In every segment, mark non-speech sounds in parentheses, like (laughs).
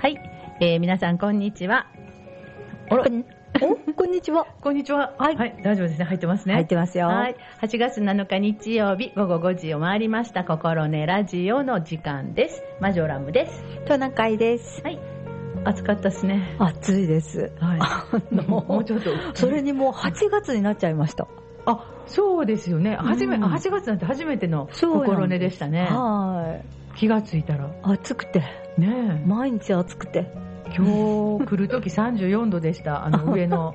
はい、えー皆さんこんにちは。こんおこんにちは。(laughs) こんにちは。はい大丈夫ですね。入ってますね。入ってますよ。はい。8月7日日曜日午後5時を回りました、心根ラジオの時間です。マジョラムです。トナカイです。はい。暑かったですね。暑いです。はい。あの (laughs) もうちょっと。それにもう8月になっちゃいました。あ、そうですよね。初め、うんあ8月なんて初めての心根でしたね。はい。気がついたら。暑くて、ねえ。毎日暑くて。今日来るとき34度でした。あの (laughs) 上の。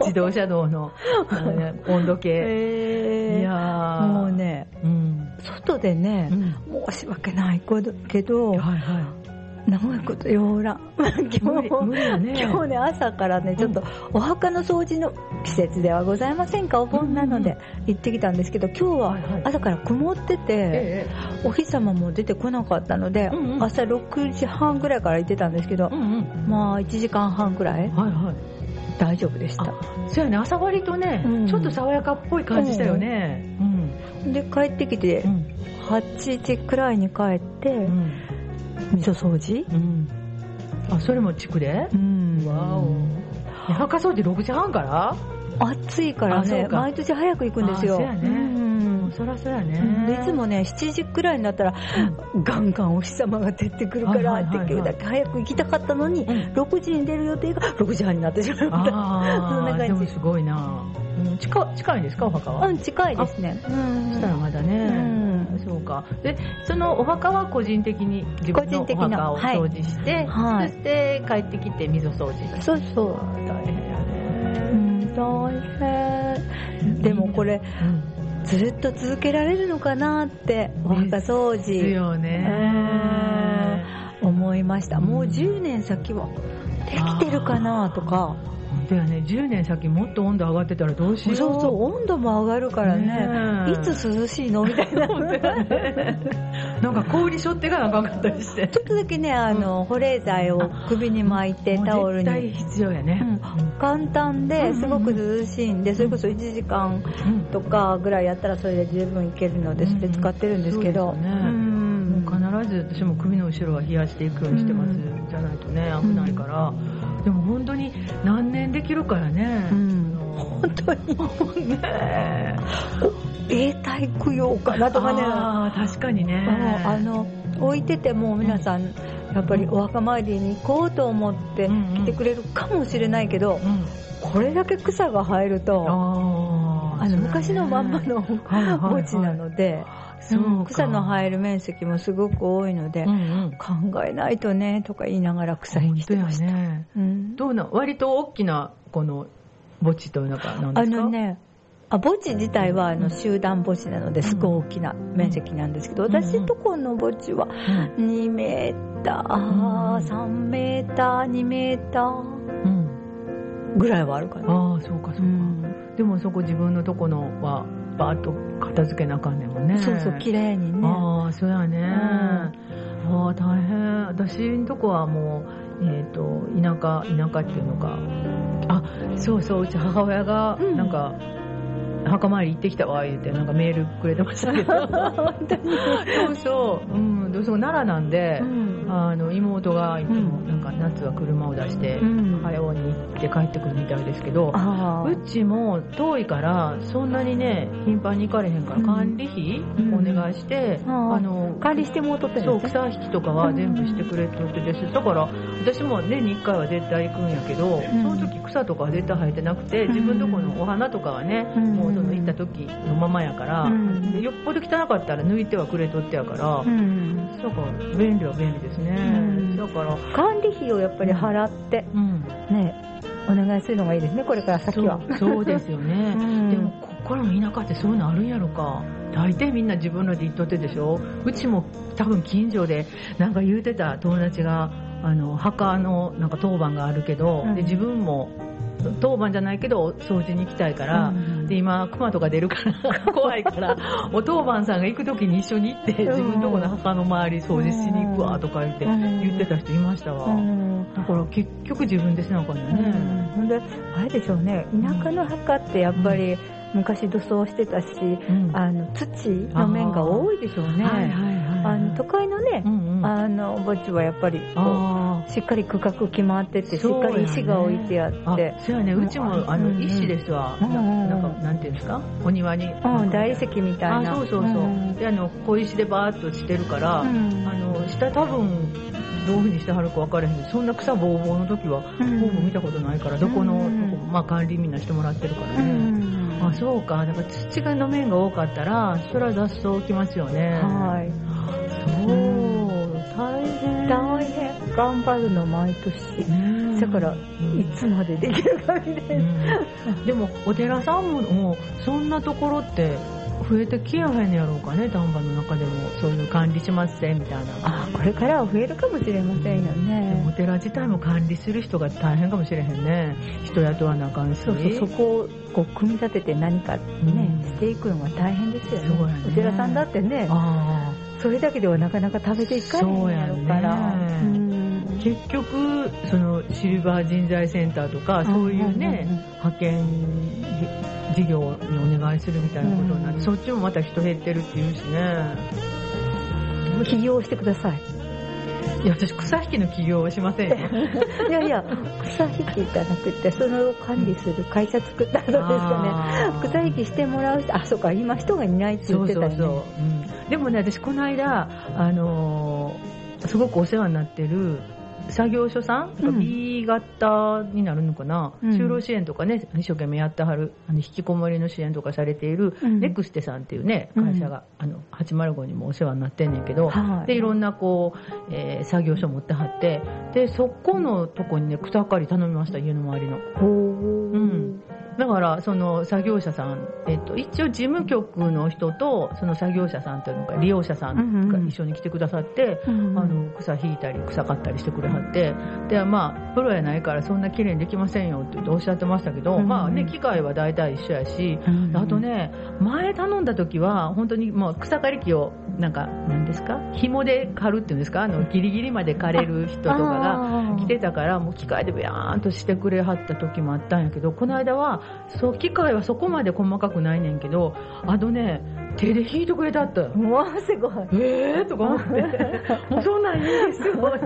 自動車道の (laughs) 温度計。えーいやーもうね、うん。外でねう、ん申し訳ないけど、はいはい。長いことようらん。今無理無理だね今日ね、朝からね、ちょっとお墓の掃除の季節ではございませんか、お盆なので行ってきたんですけど、今日は朝から曇ってて、えお日様も出てこなかったので、朝6時半ぐらいから行ってたんですけど。まあ1時間半ぐらい。大丈夫でしたあ。そうやね、朝割とね、うんちょっと爽やかっぽい感じしたよね。うん。で、帰ってきてう、ん。8時くらいに帰ってう、ん。味噌掃除？うん。あ、それも地区で？うんわお。え墓掃除6時半から？暑いからね、毎年早く行くんですよ。あそうやねうんそらそやね。でいつもね、7時くらいになったら、ガンガンお日様が照ってくるから、できるだけ早く行きたかったのに、うん6時に出る予定が6時半になってしまった。そんな感じでもすごいな。うん近近いんですか、お墓は？うん、近いですね。うんそしたらまだうね。んそうか。で、そのお墓は個人的に自分のお墓を掃除して、はいそして帰ってきて溝掃除。そうそう。大変やね。うん、大変。でもこれ、うん。ずっと続けられるのかなって、お墓掃です除、よね。思いました。もううん10年先は、できてるかなとか、本当やね、10年先もっと温度上がってたらどうしよう。そうそう、温度も上がるからね、ねいつ涼しいの？みたいな。なんか氷背負ってかなあかったりして。ちょっとだけね、あの、保冷剤を首に巻いてタオルもう絶対に。必要やね。簡単ですごく涼しいんで、それこそ1時間うん。とかぐらいやったらそれで十分いけるので、それ使ってるんですけど。うん。そう必ず私も首の後ろは冷やしていくようにしてます、うん。じゃないとね危ないから、でも本当に何年できるからね、うん。本当に。ね永代供養かなとかね。あー確かにね。うんあの置いてても皆さんやっぱりお墓参りに行こうと思って来てくれるかもしれないけど、うん。これだけ草が生えるとあの昔のまんまのはいはいはい。墓地なので、そう草の生える面積もすごく多いので、うんうん。考えないとねとか言いながら草にしてました。ね。うん。どうな割と大きなこの墓地というのかなんであすか？のねあ墓地自体はあの集団墓地なのですごい大きな面積なんですけど、ん私とこの墓地はうん。2メーター、3メーター、2メーターうん。ぐらいはあるかな。ああそうかそうか、でもそこ自分のとこのはバーッと片付けなあかんねんもんね。そうそう、綺麗にね。ああそうやね、ああ大変。私んとこはもうえっ、と田舎田舎っていうのか。あそうそううち母親がうん。なんか、墓参り行ってきたわ言ってなんかメールくれてましたけど。(laughs) 本当に。そうそう、うん、どうしても奈良なんで、うん。あの妹がいつもなん。か夏は車を出して、うん。早尾に行って帰ってくるみたいですけど、あうちも遠いからそんなにね頻繁に行かれへんからうん管理費うんお願いして、あー。あのあ、管理してもうとってんそう草引きとかは全部してくれとってですだから私も年に1回は絶対行くんやけど、ん。その時草とかは絶対生えてなくて自分とこのお花とかはね、うん。もうその行った時のままやから、うん。でよっぽど汚かったら抜いてはくれとってやから、うん。だから便利は便利ですね、うん。だから、管理費をやっぱり払って、うん、ね、お願いするのがいいですね、これから先は。そうそうですよね、(laughs) うん。でもこっからの田舎ってそういうのあるんやろか。大抵みんな自分らで行っとってでしょ。うちも多分近所でなんか言うてた友達があの墓のなんか当番があるけど、うん。で自分も当番じゃないけど掃除に行きたいから、うんで今熊とか出るから (laughs) 怖いからお当番さんが行く時に一緒に行って自分のとこの墓の周り掃除しに行くわとか言ってうん。言ってた人いましたわ、うん。だから結局自分でしなあかんよね、ほんで、あれでしょうね、田舎の墓ってやっぱり昔土葬してたし、うん。あの土の面が多いでしょうね。はいはいはいあの都会のね、うんうん、あの墓地はやっぱりしっかり区画決まってて、しっかり石が置いてあって。そうやね、うちもあの石ですわ。なんか、なんていうんですか？お庭に。うん、大理石みたいな。そうそうそう。で、あの、小石でバーっとしてるから、あの、下多分、どういうふうにしてはるか分からへんけどそんな草ぼうぼうの時はほぼ見たことないから、どこの、まあ、管理みんなしてもらってるからね、あそうか。だから土がの面が多かったらそれは雑草きますよね。はい。そう。大変。大変。頑張るの毎年。だからいつまでできるかみたいな、でもお寺さんももうそんなところって増えてきやへんやろうかね丹波の中でも。そういう管理しますせみたいな。あこれからは増えるかもしれませんよね、お寺自体も管理する人が大変かもしれへんね。人雇わなあかんし。そうそうそこをこう組み立てて何かね、うん、していくのが大変ですよね、ね、お寺さんだってねそれだけではなかなか食べていかないんやろうから、結局そのシルバー人材センターとかそういうね、派遣事業にお願いするみたいなことになって、そっちもまた人減ってるっていうしね。起業してください。いや私草引きの起業はしませんよ。(laughs) いやいや草引きじゃなくてそのを管理する会社作ったらどうですかね。草引きしてもらう人あそうか今人がいないって言ってたよね。そうそうそう、うん、でもね私この間あのー、すごくお世話になってる作業所さん、うん、B 型になるのかな、うん、就労支援とかね、一生懸命やってはる、あの引きこもりの支援とかされている、うん、ネクステさんっていうね、会社が、あの、805にもお世話になってんねんけど、はい、で、いろんなこう、えー、作業所持ってはって、で、そこのとこにね、草刈り頼みました、家の周りの。うん。だから、その作業者さん、えっと、一応事務局の人と、その作業者さんというのが利用者さんが一緒に来てくださって、うんうん、あの、草引いたり草刈ったりしてくれはって、で、まあ、プロやないからそんな綺麗にできませんよって言っておっしゃってましたけど、うんうん、まあね、機械は大体一緒やし、うんうん、あとね、前頼んだ時は、本当にもう草刈り機を、なんか、何ですか？紐で刈るっていうんですか？あの、ギリギリまで刈れる人とかが来てたから、もう機械でビャーンとしてくれはった時もあったんやけど、この間は、そう機械はそこまで細かくないねんけどあのね手で引いてくれたって。うわすごい。えー？とか思って。も (laughs) うそんなんいいですよ。っ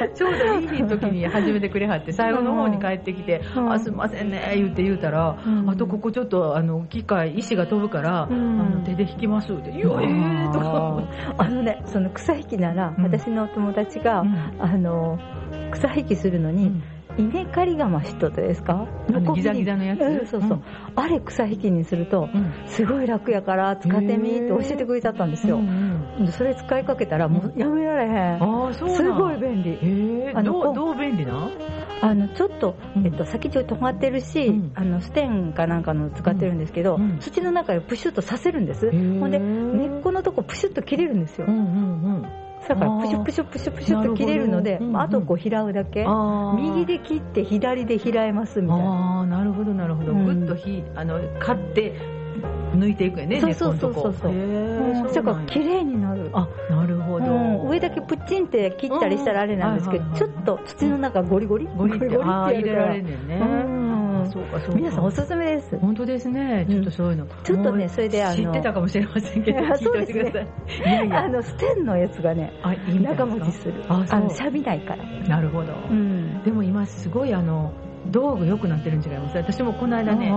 てちょうどいい日の時に始めてくれはって最後の方に帰ってきて「あすいませんね」言って言うたら、あとここちょっとあの機械石が飛ぶから、あの手で引きますって「いやえー」とかあのねその草引きなら、私のお友達が、あの草引きするのに、稲刈り釜シットですか？ギザギザのやつ、うん、そうそう、うん、あれ草引きにすると、うん、すごい楽やから使ってみって教えてくれちゃったんですよ、うんうん、それ使いかけたらもうやめられへん、ああそうすごい便利。あのどうどう便利な？あのちょっと、えっと、先っちょ尖ってるし、あのステンかなんかの使ってるんですけど、土の中でプシュッとさせるんです。ほんで根っこのとこプシュッと切れるんですよ、うんうんうんだからプシュプシュプシュプシュっと切れるので、ああとこう平うだけ。右で切って左で平えますみたいな。ああなるほどなるほど、ぐっとひあの買って抜いていくよねそうそうそうそう。そうだから綺麗になる。あなるほど、上だけプッチンって切ったりしたらあれなんですけど、ちょっと土の中ゴリゴリ？ゴリゴリって入れられるんねそうかそう皆さんおすすめです。本当ですね。ちょっとそういうの、ちょっとねそれであの知ってたかもしれませんけど聞いておいてください、いやいや。あのステンのやつがね長持ちする。あのしゃびないから。なるほど、でも今すごいあの道具良くなってるん違います私もこの間ね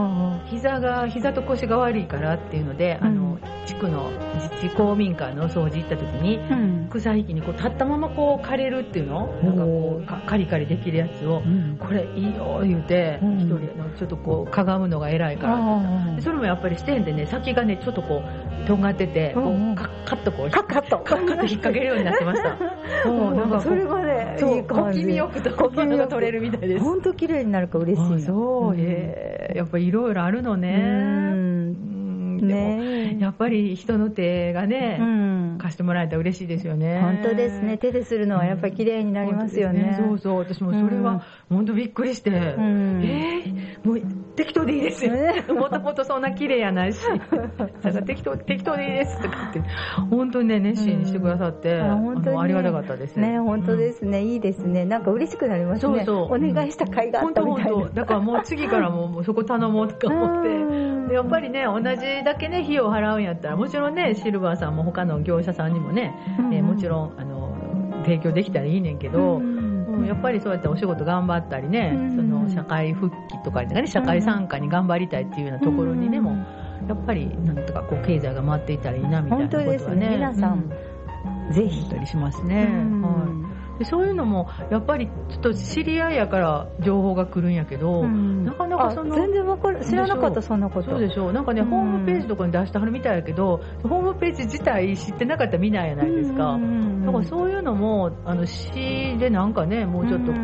膝が膝と腰が悪いからっていうので、うん、あの地区の自治公民館の掃除行った時に、うん、草引きにこう立ったままこう枯れるっていうの？なんかこうカリカリできるやつを、うん、これいいよ言うて一、人のちょっとこうかがむのが偉いから。ってそれもやっぱり視点でね先がねちょっとこうとんがってて、こうカッカッとこうカッカッと。カッカッと引っ掛けるようになってました。そ (laughs) うなんかそれがねいい感じ。小気味よくと小気味が取れるみたいです。本当綺麗になるか嬉しいそう、えー、やっぱいろいろあるのねね。やっぱり人の手がね、うん、貸してもらえたら嬉しいですよね。本当ですね。手でするのはやっぱり綺麗になりますよね。ね、そうそう。私もそれは本当びっくりして、うん、えー、もう適当でいいですよ。(laughs) もともとそんな綺麗やないし、だから適当、適当でいいですとかって、本当にね、熱心にしてくださって、あ本当に、ありがたかったです。ね、本当ですね、いいですね。なんか嬉しくなりますね。そうそう。お願いした甲斐があったみたいな。だからもう次からもうそこ頼もうとか思って、やっぱりね、同じだけね、費用払うんやったら、もちろんね、シルバーさんも他の業者さんにもね、えもちろん、あの、提供できたらいいねんけど、やっぱりそうやってお仕事頑張ったりね、その社会復帰とかね、社会参加に頑張りたいっていうようなところにね、もやっぱりなんとかこう経済が回っていたらいいなみたいなことはね。本当ですね。皆さん、ぜひ。たりしますね。はい。でそういうのもやっぱりちょっと知り合いやから情報が来るんやけど、うん、なかなかその全然わかる。知らなかったそんなこと。そうでしょう。なんかね、うん、ホームページとかに出してはるみたいやけどホームページ自体知ってなかったら見ないやないですか、うん、だからそういうのもあの市でなんかねもうちょっとこう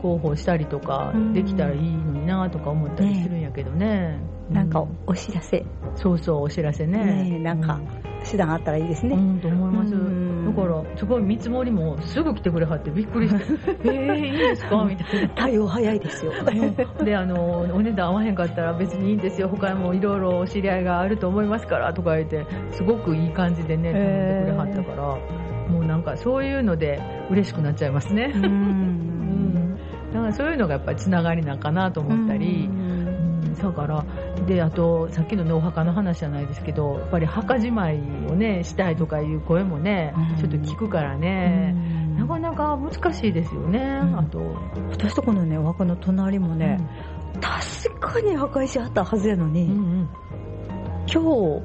広報したりとかできたらいいのになとか思ったりするんやけどね、なんかお知らせ。そうそうお知らせね。ねなんか、手段あったらいいですね。うん、と思います。だから、すごい見積もりもすぐ来てくれはってびっくりして、(laughs) えー、いいですか？みたいな。対応早いですよ。で、あの、お値段合わへんかったら別にいいんですよ。他にもいろいろお知り合いがあると思いますからとか言って、すごくいい感じでね、頼んでくれはったから、もうなんかそういうので嬉しくなっちゃいますね。うん。だからそういうのがやっぱりつながりなんかなと思ったり、だからであとさっきの、ね、お墓の話じゃないですけどやっぱり墓じまいをねしたいとかいう声もね、ちょっと聞くからね、なかなか難しいですよね、あと。私とこのねお墓の隣もね、確かに墓石あったはずやのに、うんうん。今日、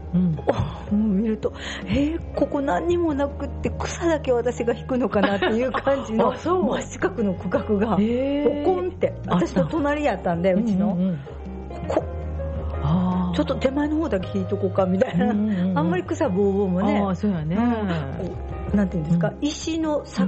うん、見ると、えー、ここ何にもなくって草だけ私が引くのかなっていう感じの (laughs) 真四角の区画が、ポコンって私の隣やったんでうちの、うんうんうん、こちょっと手前の方だけ引いとこうかみたいな、うんうんうん、あんまり草ぼうぼうもね。あそうやね、うん、なんていうんですか、うん、石の境、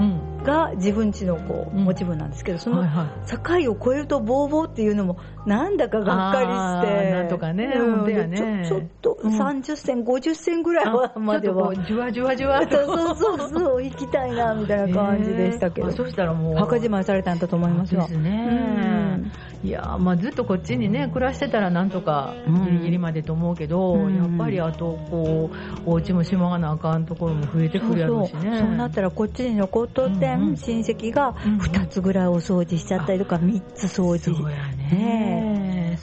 うんが自分ちのこう持ち分なんですけど、その境を越えるとボーボーっていうのもなんだかがっかりしてなんとかね、うん、ね。ちょっと30銭、50銭ぐらいはまでは。じわじわじわ。(laughs) そうそうそう行きたいなみたいな感じでしたけど、(laughs) そしたらもう。墓じまいされたんだと思いますよ。ですね、いやまあずっとこっちにね暮らしてたらなんとかギリギリまでと思うけど、やっぱりあとこうお家もしまがなあかんところも増えてくるやろうしね。そうなったらこっちに残っとって親戚が2つぐらいお掃除しちゃったりとか3つ掃除、そ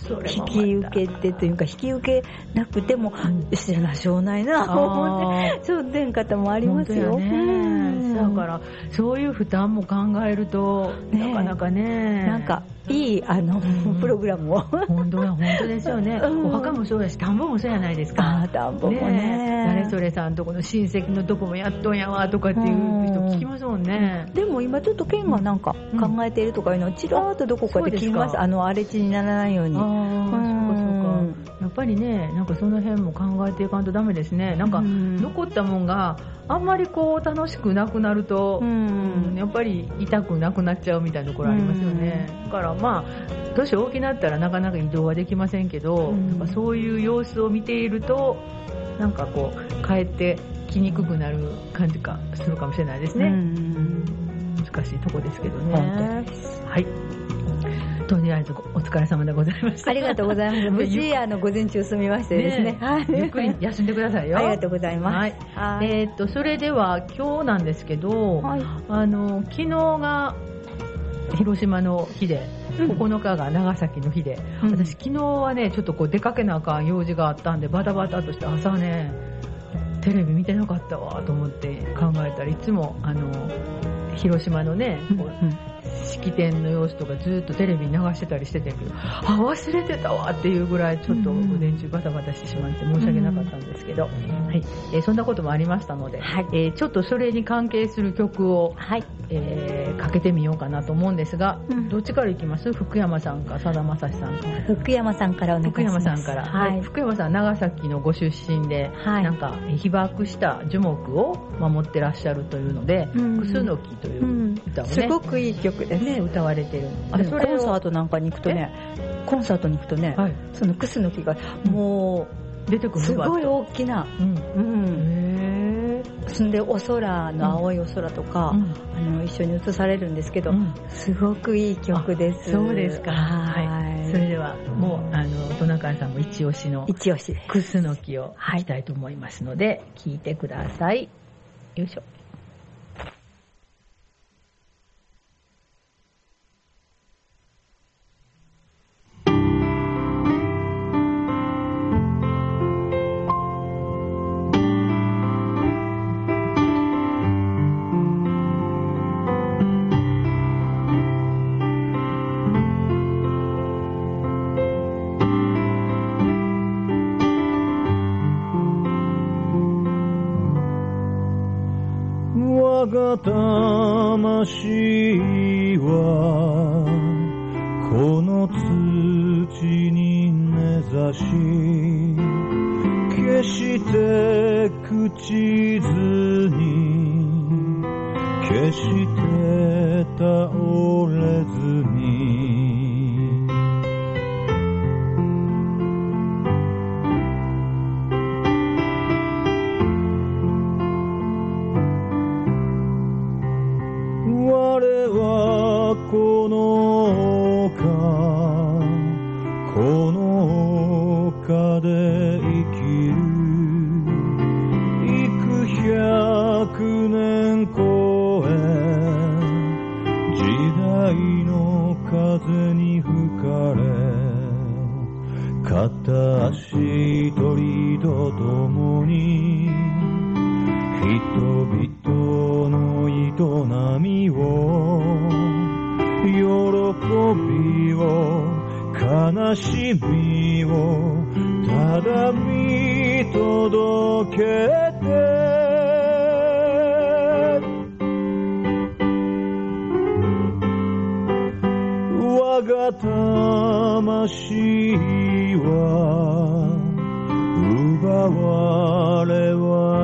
うやね引き受けてというか引き受けなくても知らなしょうないな思ってそう出ん方もありますよ、ね、だからそういう負担も考えると、なかなかね。なんかいいあの、プログラムを。本当本当ですよね、お墓もそうやし田んぼもそうやないですか。田んぼもね。誰それさんとこの親戚のとこもやっとんやわとかっていう人聞きますもんね、でも今ちょっと県がなんか考えているとかいうのをちらっとどこかで聞きます、あの荒れ地にならないようにそうかそうか。やっぱりねなんかその辺も考えていかんとダメですね。なんか残ったもんがあんまりこう楽しくなくなると、うん、やっぱり痛くなくなっちゃうみたいなところありますよね、だからまあ年大きくなったらなかなか移動はできませんけど、なん。かそういう様子を見ているとなんかこう帰ってきにくくなる感じかするかもしれないですね、難しいとこですけどね。はいとりあえずお疲れ様でございました。ありがとうございます。(laughs) 無事、あの、午前中済みましてですね。ねゆっくり休んでくださいよ。ありがとうございます。はい。えっと、それでは今日なんですけど、はい、あの、昨日が広島の日で、9日が長崎の日で、うん、私昨日はね、ちょっとこう出かけなあかん用事があったんで、バタバタとして朝ね、テレビ見てなかったわと思って考えたらいつもあの広島のね、うんうん。式典の様子とかずっとテレビに流してたりしてたけど、あ、忘れてたわっていうぐらいちょっと午前中バタバタしてしまって申し訳なかったんですけど、はい、えー、そんなこともありましたので、はい、えー、ちょっとそれに関係する曲を、はい、えー、かけてみようかなと思うんですが、うん、どっちからいきます？福山さんかさだまさしさんか。福山さんからお願いします。福山さんから。はい。福山さん長崎のご出身で、はい、なんか被爆した樹木を守ってらっしゃるというので、うん、クスノキという歌をね、すごくいい曲ですね、歌われてる。あれコンサートなんかに行くとねコンサートに行くとね、はい、そのクスノキがもう出てくるすごい大きな、うん。うん、住んでお空の青いお空とか、うん、あの一緒に映されるんですけど、うん、すごくいい曲です。そうですか。はい。それではもうあのトナカイさんも一押しの一押しクスノキを聴きたいと思いますので、はい、聞いてください。よいしょが魂はこの土に根ざし決して朽ちずに決して倒れず一人と共に人々の営みを喜びを悲しみをただ見届けて。我が魂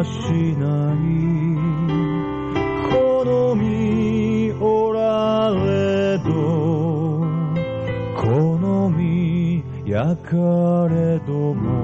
しないこの身おられどこの身焼かれども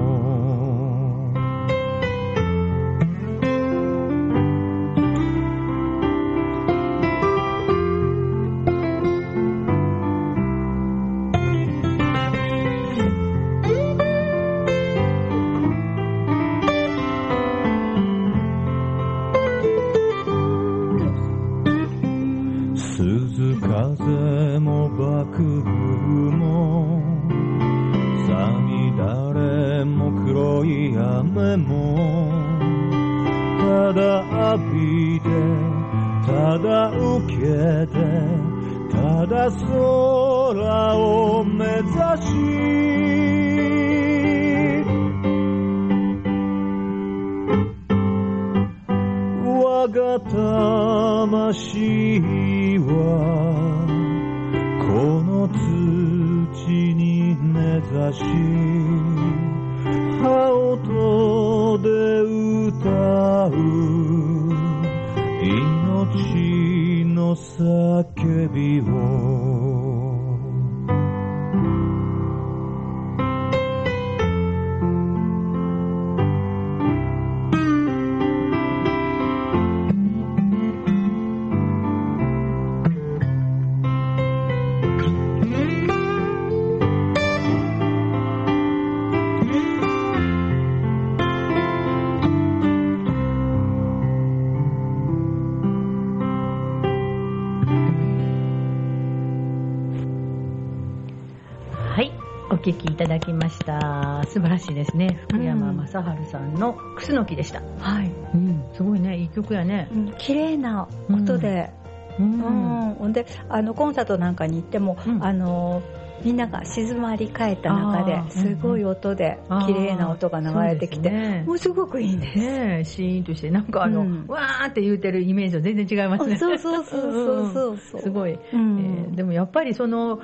クスノキ」でした。はい、うん、すごいねいい曲やね、うん、綺麗な音で、うん、うん、であのコンサートなんかに行っても、うん、あのみんなが静まり返った中ですごい音で綺麗な音が流れてきて、ね、もうすごくいいんです、ね、シーンとしてなんかあの、うん、わーって言うてるイメージと全然違いますね。そうそうそうそうそう。そ (laughs) うすごい、うん、えー、でもやっぱりその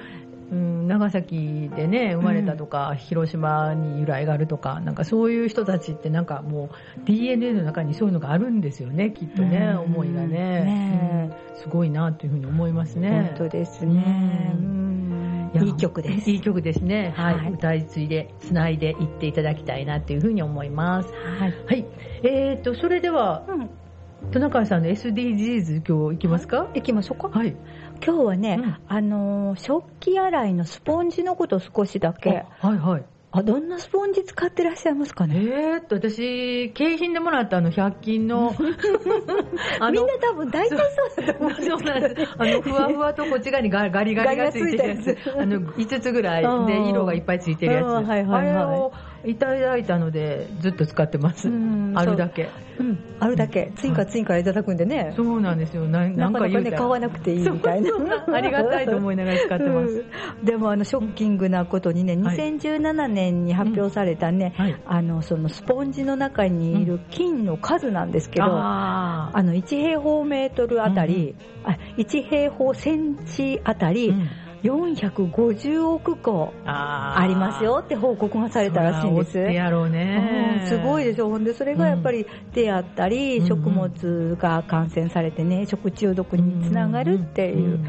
うん、長崎でね生まれたとか、うん、広島に由来があるとかなんかそういう人たちってなんかもう DNA の中にそういうのがあるんですよねきっとね、うん、思いがね、ね、すごいなというふうに思いますね本当ですね、いい曲です。いい曲ですね。はい。はい、歌い継いで、つないでいっていただきたいなっていうふうに思います。はい。はい。えっ、ー、と、それでは、うん、トナカイさんの SDGs 今日行きますか？行きましょうか。はい。今日はね、うん、あのー、食器洗いのスポンジのこと少しだけ。はいはい。あ、どんなスポンジ使ってらっしゃいますかね？えーっと、私、景品でもらったあの、100均 (laughs) の。みんな多分大体そうだと思うんですそうなんです。あの、ふわふわとこっち側にガリガリがついてるやつ。あの、5つぐらいで色がいっぱいついてるやつ。はいはいはい。あれをいただいたので、ずっと使ってます。あるだけ。うん、あるだけ。次から次からいただくんでね。そうなんですよ。ななんかね、買わなくていいみたいな。ありがたいと思いながら使ってます。でも、あの、ショッキングなことにね、2017年に発表されたね、あの、そのスポンジの中にいる菌の数なんですけど、あの、1平方メートルあたり、あ1平方センチあたり、450億個ありますよって報告がされたらしいんです。やろうね、うん、すごいでしょ。ほんで、それがやっぱり手やったり、うん、食物が感染されてね、食中毒につながるっていう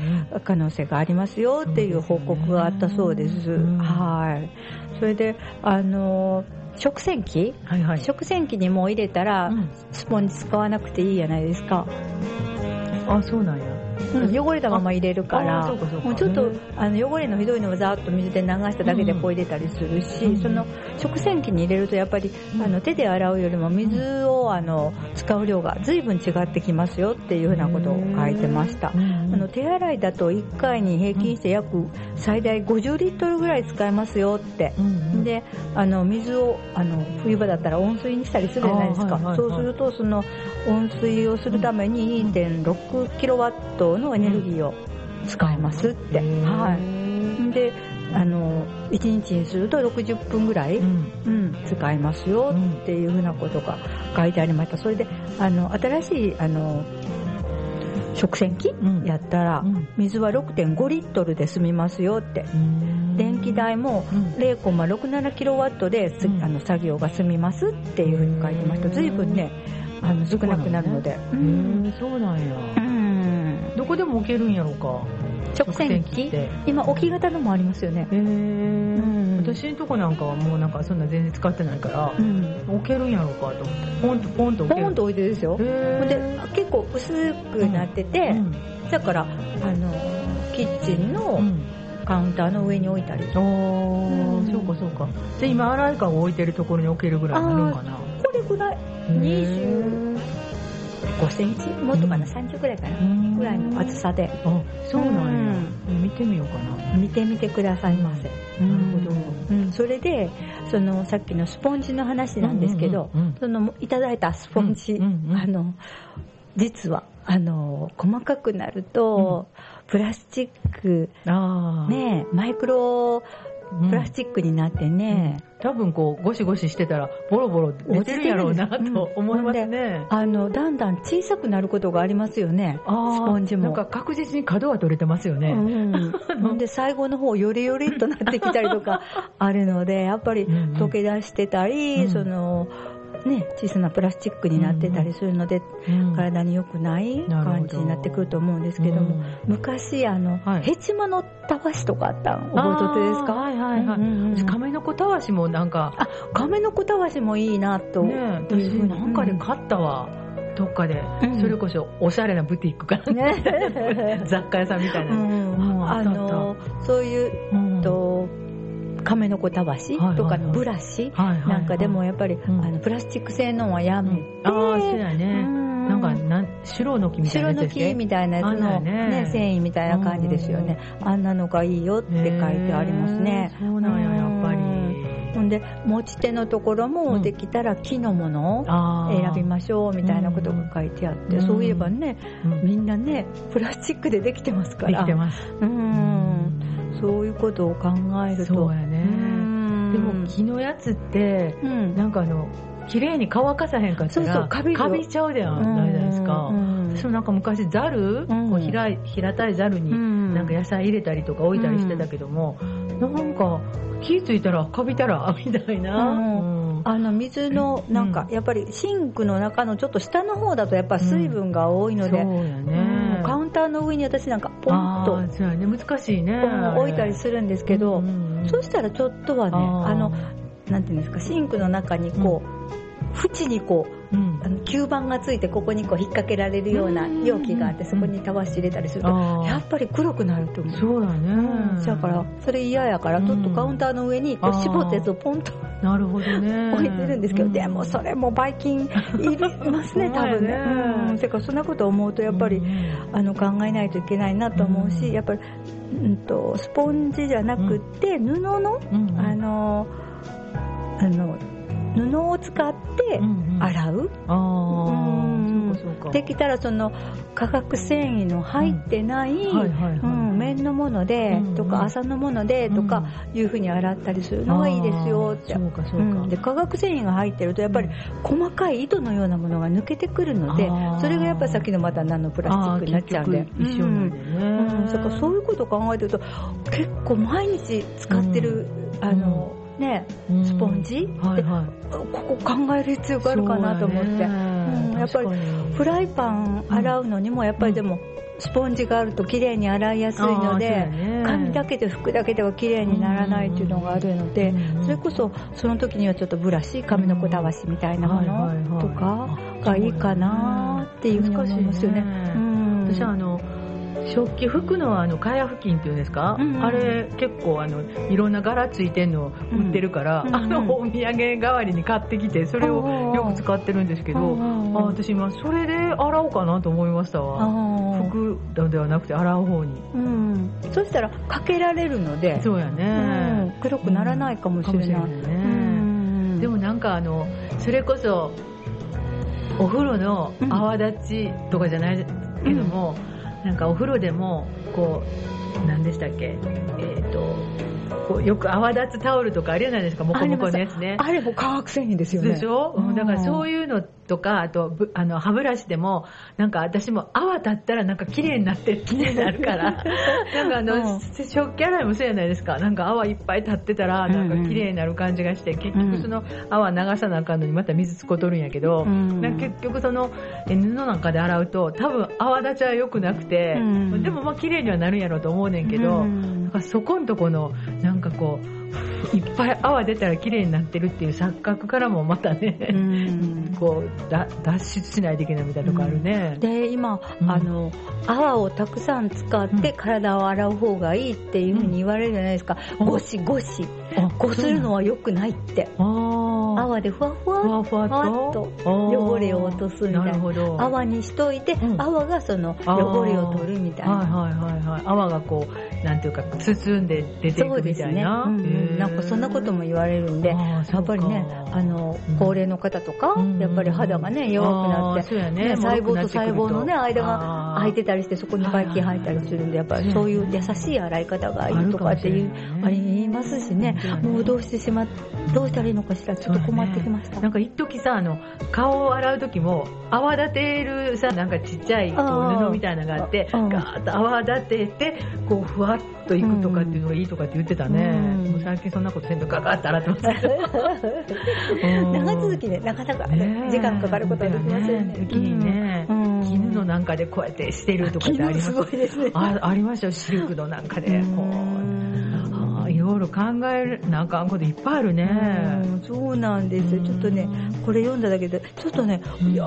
可能性がありますよっていう報告があったそうです。はい。それで、あの食洗機、はいはい、食洗機にも入れたら、スポンジ使わなくていいじゃないですか。あ、そうなんや。うん、汚れたまま入れるから。もうちょっとあの汚れのひどいのをざーっと水で流しただけでこう入れたりするし、うん、その食洗機に入れるとやっぱり、あの手で洗うよりも水をあの使う量が随分違ってきますよっていうふうなことを書いてました、あの手洗いだと1回に平均して約最大50リットルぐらい使えますよって、であの水をあの冬場だったら温水にしたりするじゃないですか、そうするとその温水をするために2.6キロワットのエネルギーを使えますって。はい。で、あの、1日にすると60分ぐらい、うん、うん、使えますよっていうふうなことが書いてありました。それで、あの、新しい、あの、食洗機、やったら、水は6.5リットルで済みますよって。電気代も0.67キロワットで、あの作業が済みますっていうふうに書いてました。随分ね、あの少なくなるので。うん、そうなんや。どこでも置けるんやろうか。直線機。今置き型のもありますよね。へえ、うん、私のとこなんかはもうなんかそんな全然使ってないから、うん、置けるんやろうかと思って。ポンとポンと置ける。ポンと置いてるですよ。で結構薄くなってて、うん、だからあのキッチンのカウンターの上に置いたり、うん、そうかそうか。で今洗い缶を置いてるところに置けるぐらいになるんかなこれぐらい。20 5センチ？もっとかな、30ぐらいかな、ぐらいの厚さで。あ、そうなんや。見てみようかな。見てみてくださいませ。なるほど。うん、それで、その、さっきのスポンジの話なんですけど、その、いただいたスポンジ、あの、実は、あの、細かくなると、プラスチック、ね、マイクロプラスチックになってね、うん、多分こうゴシゴシしてたらボロボロ出てるやろうなと思いますね、うん、あのだんだん小さくなることがありますよね。スポンジも。なんか確実に角は取れてますよね、うん、(laughs) で最後の方よりよりっとなってきたりとかあるのでやっぱり溶け出してたり、そのね、小さなプラスチックになってたりするので、うん、体に良くない感じになってくると思うんですけども、うん、昔あの、はい、ヘチマのたわしとかあったん覚えとってですか？はいはいはい、うんうん、亀の子たわしもなんかあ亀の子たわしもいいなと、ね、私なんかで買ったわ、どっかで、それこそおしゃれなブティックかな、ね、(laughs) 雑貨屋さんみたいな、あのそういう、と亀の子たわしとかブラシなんかでもやっぱり、あのプラスチック製のはやめて、ああそうやね、なんかなん白の木みたいなやつ白の木みたいなやつの、ね、繊維みたいな感じですよね、あんなのがいいよって書いてありますね、そうなんややっぱり。ほんで持ち手のところもできたら木のものを選びましょうみたいなことが書いてあって、そういえばね、みんなねプラスチックでできてますから。できてます。うんそういうことを考えると。そうやね。でも木のやつって、うん、なんかあの綺麗に乾かさへんかったらそうカビちゃうじゃないですか、私もなんか昔ざる、うん、こう平平たいざるになんか野菜入れたりとか置いたりしてたけども、うん、なんか気付いたらカビたらみたいな、うん。あの水のなんか、やっぱりシンクの中のちょっと下の方だとやっぱ水分が多いので、カウンターの上に私なんかポンとそうや、ね、難しいね置いたりするんですけど、そうしたらちょっとはねあのなんていうんですかシンクの中にこう、縁にこう、うん、あの吸盤がついてここにこう引っ掛けられるような容器があってそこにたわし入れたりするとやっぱり黒くなると思う。そうだね、うん、だからそれ嫌やからちょっとカウンターの上に絞ったやつをポンとなるほどね。(laughs) 置いてるんですけど、でもそれもばい菌いりますね多分ね。うん。てかそんなこと思うとやっぱり、あの考えないといけないなと思うし、やっぱり、うんと、スポンジじゃなくて、布の、あのあの布を使って洗う、できたらその化学繊維の入ってない綿のものでとか麻のものでとかいうふうに洗ったりするのがいいですよって。で化学繊維が入ってるとやっぱり細かい糸のようなものが抜けてくるのでそれがやっぱりさっきのまたナノプラスチックになっちゃうんで。一緒なんだからそういうことを考えてると結構毎日使ってる、あの、ね、スポンジ、はいはい、ここ考える必要があるかなと思って、うん、やっぱりフライパン洗うのにもやっぱりでも、スポンジがあると綺麗に洗いやすいので、ね、紙だけで拭くだけでは綺麗にならないっていうのがあるので、それこそその時にはちょっとブラシ紙のこだわしみたいなものとかがいいかなっていうふうに思いますよね。私はあの食器拭くのはあの茅布巾っていうんですか、うんうん、あれ結構あのいろんな柄ついてんの売ってるから、うんうん、あのお土産代わりに買ってきてそれをよく使ってるんですけど、あ私今それで洗おうかなと思いましたわ。拭くのではなくて洗う方に、うん、そしたらかけられるのでそうやね、うん、黒くならないかもしれない,、ね、でもなんかあのそれこそお風呂の泡立ちとかじゃないけども、うんなんかお風呂でもこう何でしたっけ？えっ、ー、とこうよく泡立つタオルとかあるじゃないですかモコモコのやつね。あれも化学繊維ですよね。でしょ、うん、だからそういうのとかあとあの歯ブラシでもなんか私も泡立ったらなんか綺麗になって綺麗になるから。(laughs) なんかあの、うん、食器洗いもそうじゃないですか。なんか泡いっぱい立ってたらなんか綺麗になる感じがして、うん、結局その泡流さなあかんのにまた水つことるんやけど、うん、結局その布なんかで洗うと多分泡立ちは良くなくて、でもまあ綺麗にはなるんやろうと思うねんけど、なんかそこんとこのなんかこういっぱい泡出たら綺麗になってるっていう錯覚からもまたね、うん、こうだ脱出しないといけないみたいなとこあるね、うん、で今、うん、あの泡をたくさん使って体を洗う方がいいっていうふうに言われるじゃないですか、ゴシゴシ。こするのは良くないって。泡でふわふわふわっと？汚れを落とすみたいな。泡にしといて、泡がその汚れを取るみたいな、はいはいはいはい、泡がこうなんていうか包んで出ていくみたいな、ね。うん、なんかそんなことも言われるんでやっぱりねあの高齢の方とか、やっぱり肌がね弱くなって、ね、細胞と細胞のね間が空いてたりしてそこにばい菌入ったりするんでやっぱりそういう優しい洗い方がいいとかっていうありますしね。もうどうしてしまどうしたらいいのかしらちょっと困ってきました、ね、なんか一時さあの顔を洗う時も泡立てるさなんかちっちゃい布みたいなのがあってガーッと泡立ててこうふわっといくとかっていうのがいいとかって言ってたね、最近そんなことせんとガガッと洗ってます。(laughs) 長続きでなかなか時間かかることはできませんね。時にね、絹のなんかでこうやってしてるとかってあります。すごいですね。あありましたよシルクのなんかで。こういろいろ考えるなんかこといっぱいあるね。そうなんですよ。ちょっとねこれ読んだだけでちょっとねいや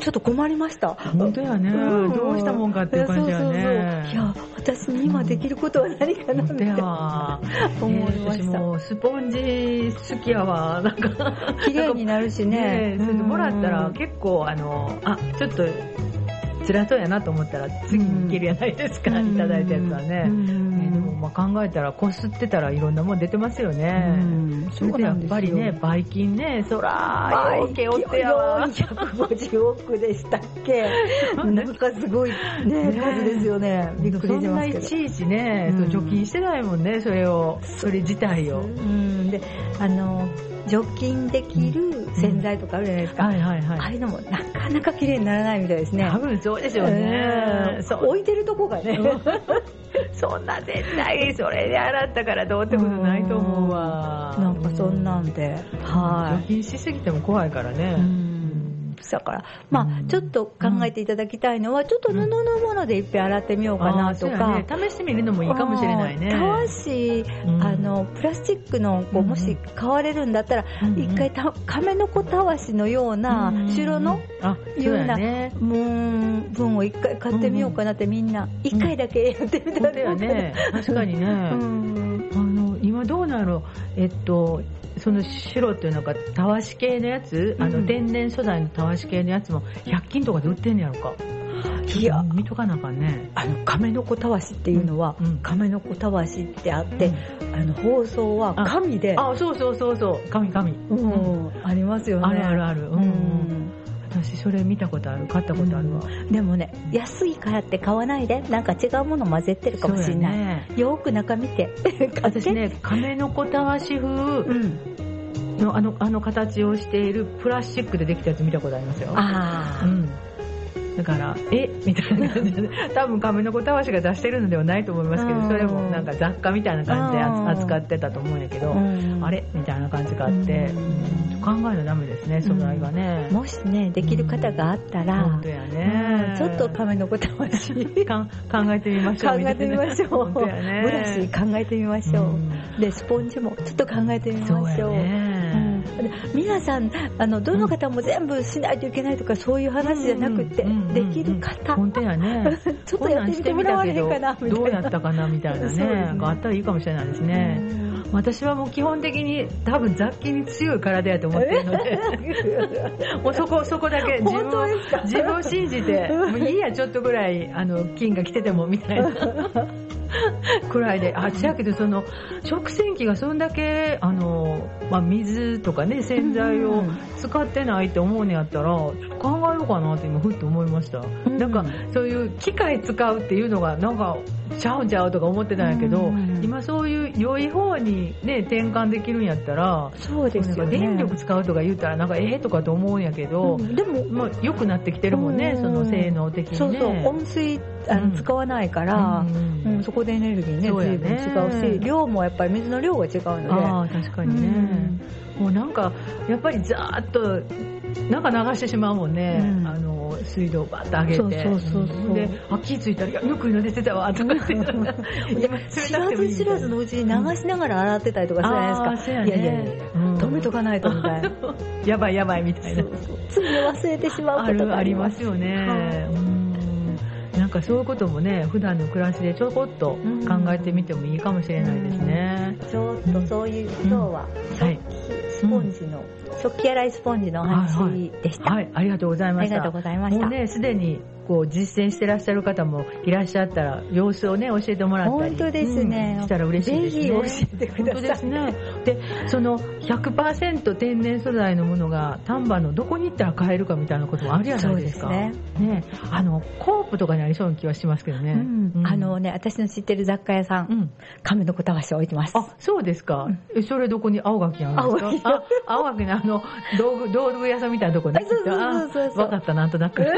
ちょっと困りました。本当やね。どうしたもんかっていう感じやね。いや私に今できることは何かなって。思いました、もスポンジ好きやわ。なんか綺麗になるしね。ねもらったら結構あのあちょっと辛そうやなと思ったら次にいけるやないですか、うん、いただいたやつはね、うん、えー、でもまあ考えたらこすってたらいろんなもん出てますよね、うん、それでやっぱりねばい菌ねそらよけおってやわ450億でしたっけ？なんかすごいね数ですよね。びっくりしますけど。そんないちいちね、除菌してないもんねそれを。それ自体を、うん、であの除菌できる洗剤とかあるじゃないですか、はいはいはい、ああいうのもなかなか綺麗にならないみたいですね。多分そうでしょうね、う。置いてるとこがね。(laughs) そんな絶対それで洗ったからどうってことないと思うわ。なんかそんなんで、はい。除菌しすぎても怖いからねプだから、まあ、ちょっと考えていただきたいのは、ちょっと布のものでいっぺん洗ってみようかなとか、ね、試してみるのもいいかもしれないね。たわし、あのプラスチックのこうもし買われるんだったら、一回た亀の子たわしのような白の？ような分を一回買ってみようかなってみんな。一回だけやってみたら、ね、確かにね、(laughs) あの今どうなのえっとその白っていうのがたわし系のやつ、あの天然素材のたわし系のやつも100均とかで売ってんねやろか。いや。見とかなあかんね。あの亀の子たわしっていうのは、うん、亀の子たわしってあって、うん、あの放送は紙で。あそうそうそうそう。紙紙、うん、ありますよね。あるあるある。うん、私それ見たことある買ったことあるわ、でもね安いからって買わないでなんか違うもの混ぜてるかもしれない、ね、よく中見て。(laughs) 私ね亀の子たわし風、のあのあの形をしているプラスチックでできたやつ見たことありますよ。ああ、うんだから、え？みたいな感じで、(laughs) 多分亀の子たわしが出してるのではないと思いますけど、それもなんか雑貨みたいな感じで扱ってたと思うんやけど、あれ？みたいな感じがあって、考えるダメですね、素材はね。もしね、できる方があったら、本当やね。ちょっと亀の子たわし考えてみましょう。考えてみましょう。ブラシ考えてみましょう。で、スポンジもちょっと考えてみましょう。皆さんあのどの方も全部しないといけないとかそういう話じゃなくて、できる方。本当やね。(laughs) ちょっとやってみてもらわれへんかなみたいな。どうやったかなみたいなねがあったらいいかもしれないですね。私はもう基本的に多分雑菌に強い体やと思ってるので (laughs) もうそこそこだけ自分を自分を信じてもういいやちょっとぐらいあの菌が来ててもみたいな (laughs) くらいで、あ、ちやけどその、食洗機がそんだけ、あの、まあ、水とかね、洗剤を使ってないって思うのやったら、考えようかなって今、ふっと思いました。なんか、そういう機械使うっていうのが、なんか、ちゃうんちゃうとか思ってたんやけど、今そういう良い方にね、転換できるんやったら、そうですよ、ね、電力使うとか言ったら、なんかええとかと思うんやけど、でも、まあ、良くなってきてるもんね、その性能的にね。そうそう、温水あの使わないから、うん。そこでエネルギーね、随分違うし、量もやっぱり水の量が違うので。あ確かにね。もうなんか、やっぱりざーっと、なんか流してしまうもんね。あの水道バッと上げて。そうそうそうであ気付いたら「いやよくの出てたわ」とかって。知らず知らずのうちに流しながら洗ってたりとかするじゃないですか、いやいやいや、止めとかないとみたいな。(laughs) やばいやばいみたいな。つい忘れてしまうことがあります。よね、なんかそういうこともね普段の暮らしでちょこっと考えてみてもいいかもしれないですね、ちょっとそういう今日は、はいスポンジの、食器洗いスポンジのお話でした、はい、はい、ありがとうございました。ありがとうございました。もうね、すでにこう実践してらっしゃる方もいらっしゃったら様子をね教えてもらったり本当ですね、うん、したら嬉しいですね。ぜひ教えてください。本 (laughs) 当ですね。でその100%天然素材のものが丹波のどこに行ったら買えるかみたいなこともあるじゃないですか。そうですね。ねあのコープとかにありそうな気はしますけどね。うんうん、あのね私の知ってる雑貨屋さん、うん、亀の子たわし置いてます。あそうですか。えそれどこに青垣あるんですか？青垣のあの道具道具屋さんみたいなとこに。そうそうそうそう分かったなんとなく。(laughs)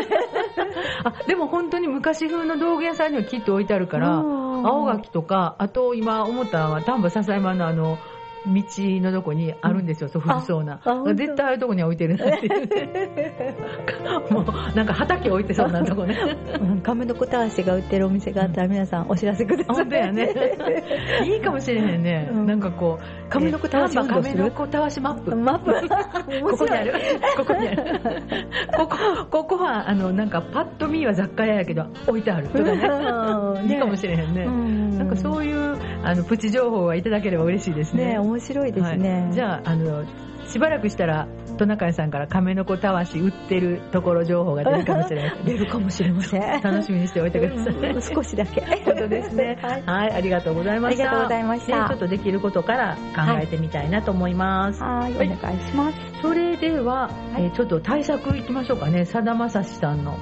(laughs) あでも本当に昔風の道具屋さんにはきっと置いてあるから、青柿とか、あと今思ったのは丹波篠山のあの、道のとこにあるんですよ、うん、そう古そうな。絶対ああいうとこには置いてるなっていうね。(laughs) もう、なんか畑置いてそうなとこね。亀の子たわしが売ってるお店があったら皆さんお知らせください。本当やね。(laughs) いいかもしれへんね。うん、なんかこう、亀の子たわしマップ。マップここにある。ここにある。ここ、ここは、あの、なんかパッと見は雑貨屋やけど、置いてあるとかね。いいかもしれへんね。なんかそういう、あの、プチ情報はいただければ嬉しいですね。面白いですね。はい、じゃあ、あの、しばらくしたら、トナカイさんから亀の子たわし売ってるところ情報が出るかもしれない。(laughs) 出るかもしれません。楽しみにしておいてください。少しだけ。本当ですね、(laughs) はい。はい、ありがとうございました。ありがとうございました。ちょっとできることから考えてみたいなと思います。はい、お願いします。それでは、えちょっと対策いきましょうかね。さだまさしさんの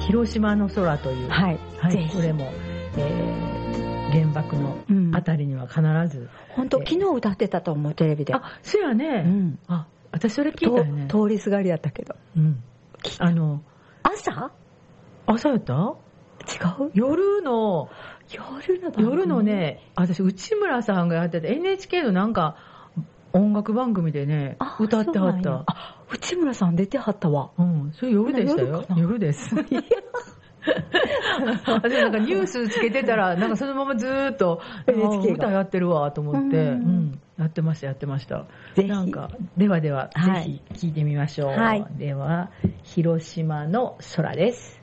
広島の空という。はい。はい、これも、えー原爆のあたりには必ず。本当、昨日歌ってたと思う、テレビで。あ、そうやね。うん、あ、私それ聞いたよね。通りすがりやったけど。うん。あの、朝？朝やった？違う？夜の、夜の夜のね、私、内村さんがやってた NHK のなんか、音楽番組でね、歌ってはった。あ、内村さん出てはったわ。うん、それ夜でしたよ。夜です。(laughs) (laughs) 私なんかニュースつけてたら、(laughs) なんかそのままずっと、歌やってるわと思って、うん、やってました、やってました。なんか、ではでは、ぜひ聞いてみましょう。はい、では、広島の空です。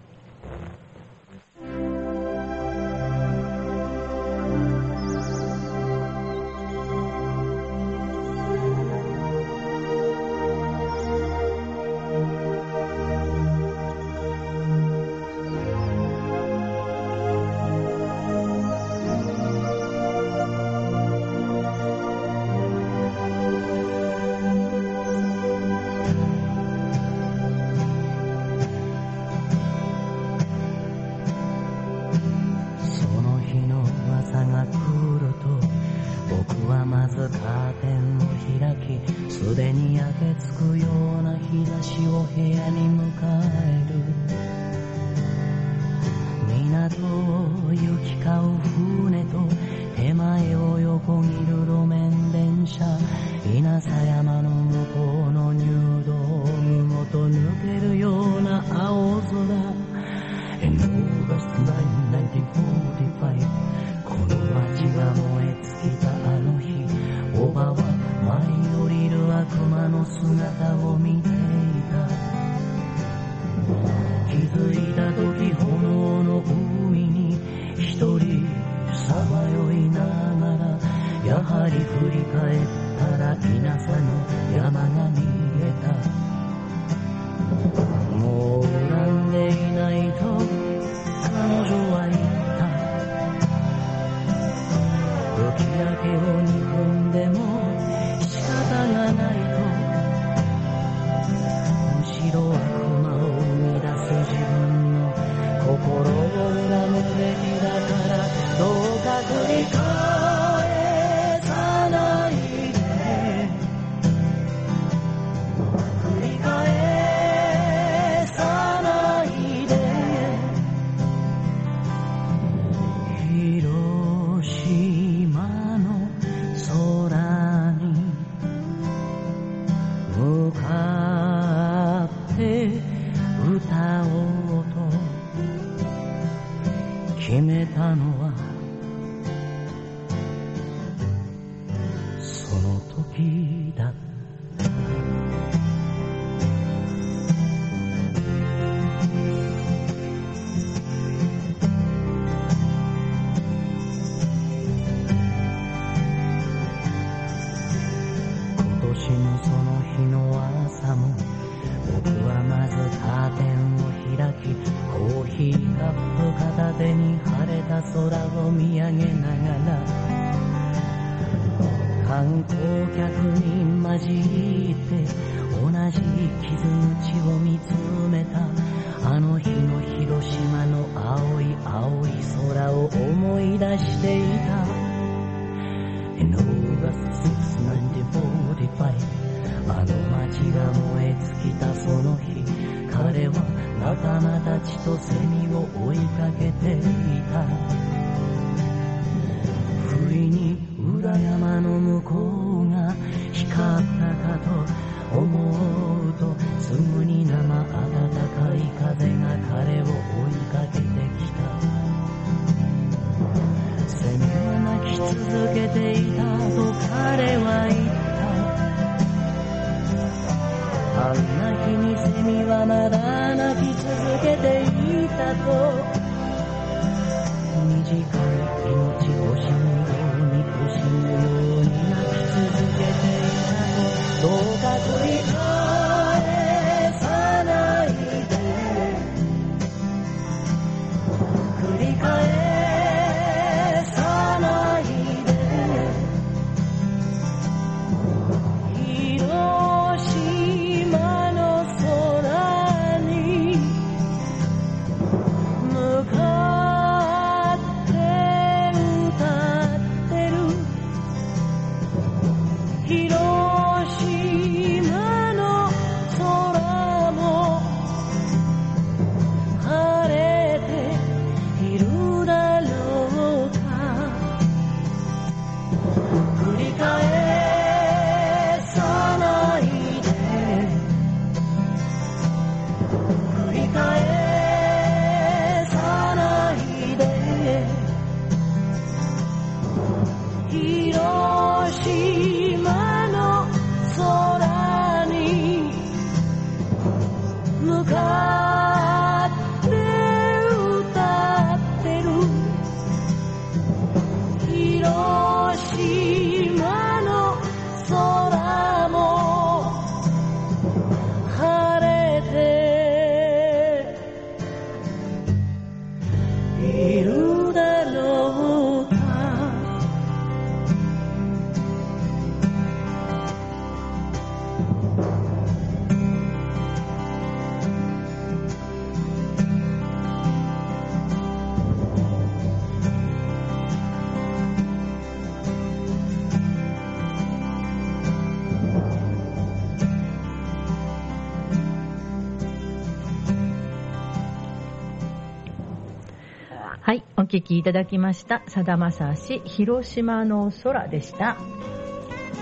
はい、お聞きいただきました。さだまさし、広島の空でした。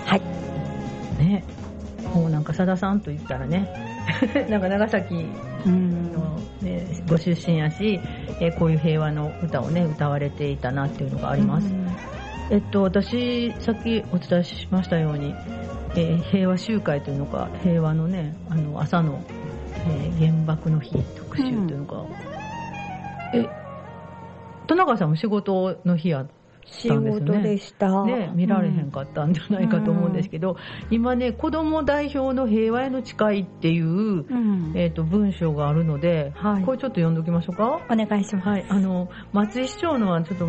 はい。ね、もうなんかさださんと言ったらね、(laughs) なんか長崎の、ね、ご出身やし、えこういう平和の歌をね、歌われていたなっていうのがあります。えっと、私、さっきお伝えしましたように、えー、平和集会というのか、平和のね、あの、朝の、えー、原爆の日特集というのか、うん、え、戸中さんも仕事の日や仕事でした。ね、見られへんかったんじゃないかと思うんですけど、うん、今ね、子供代表の平和への誓いっていう、うん、えっ、ー、と、文章があるので、はい、これちょっと読んどきましょうか？お願いします。はい。あの、松井市長のはちょっと、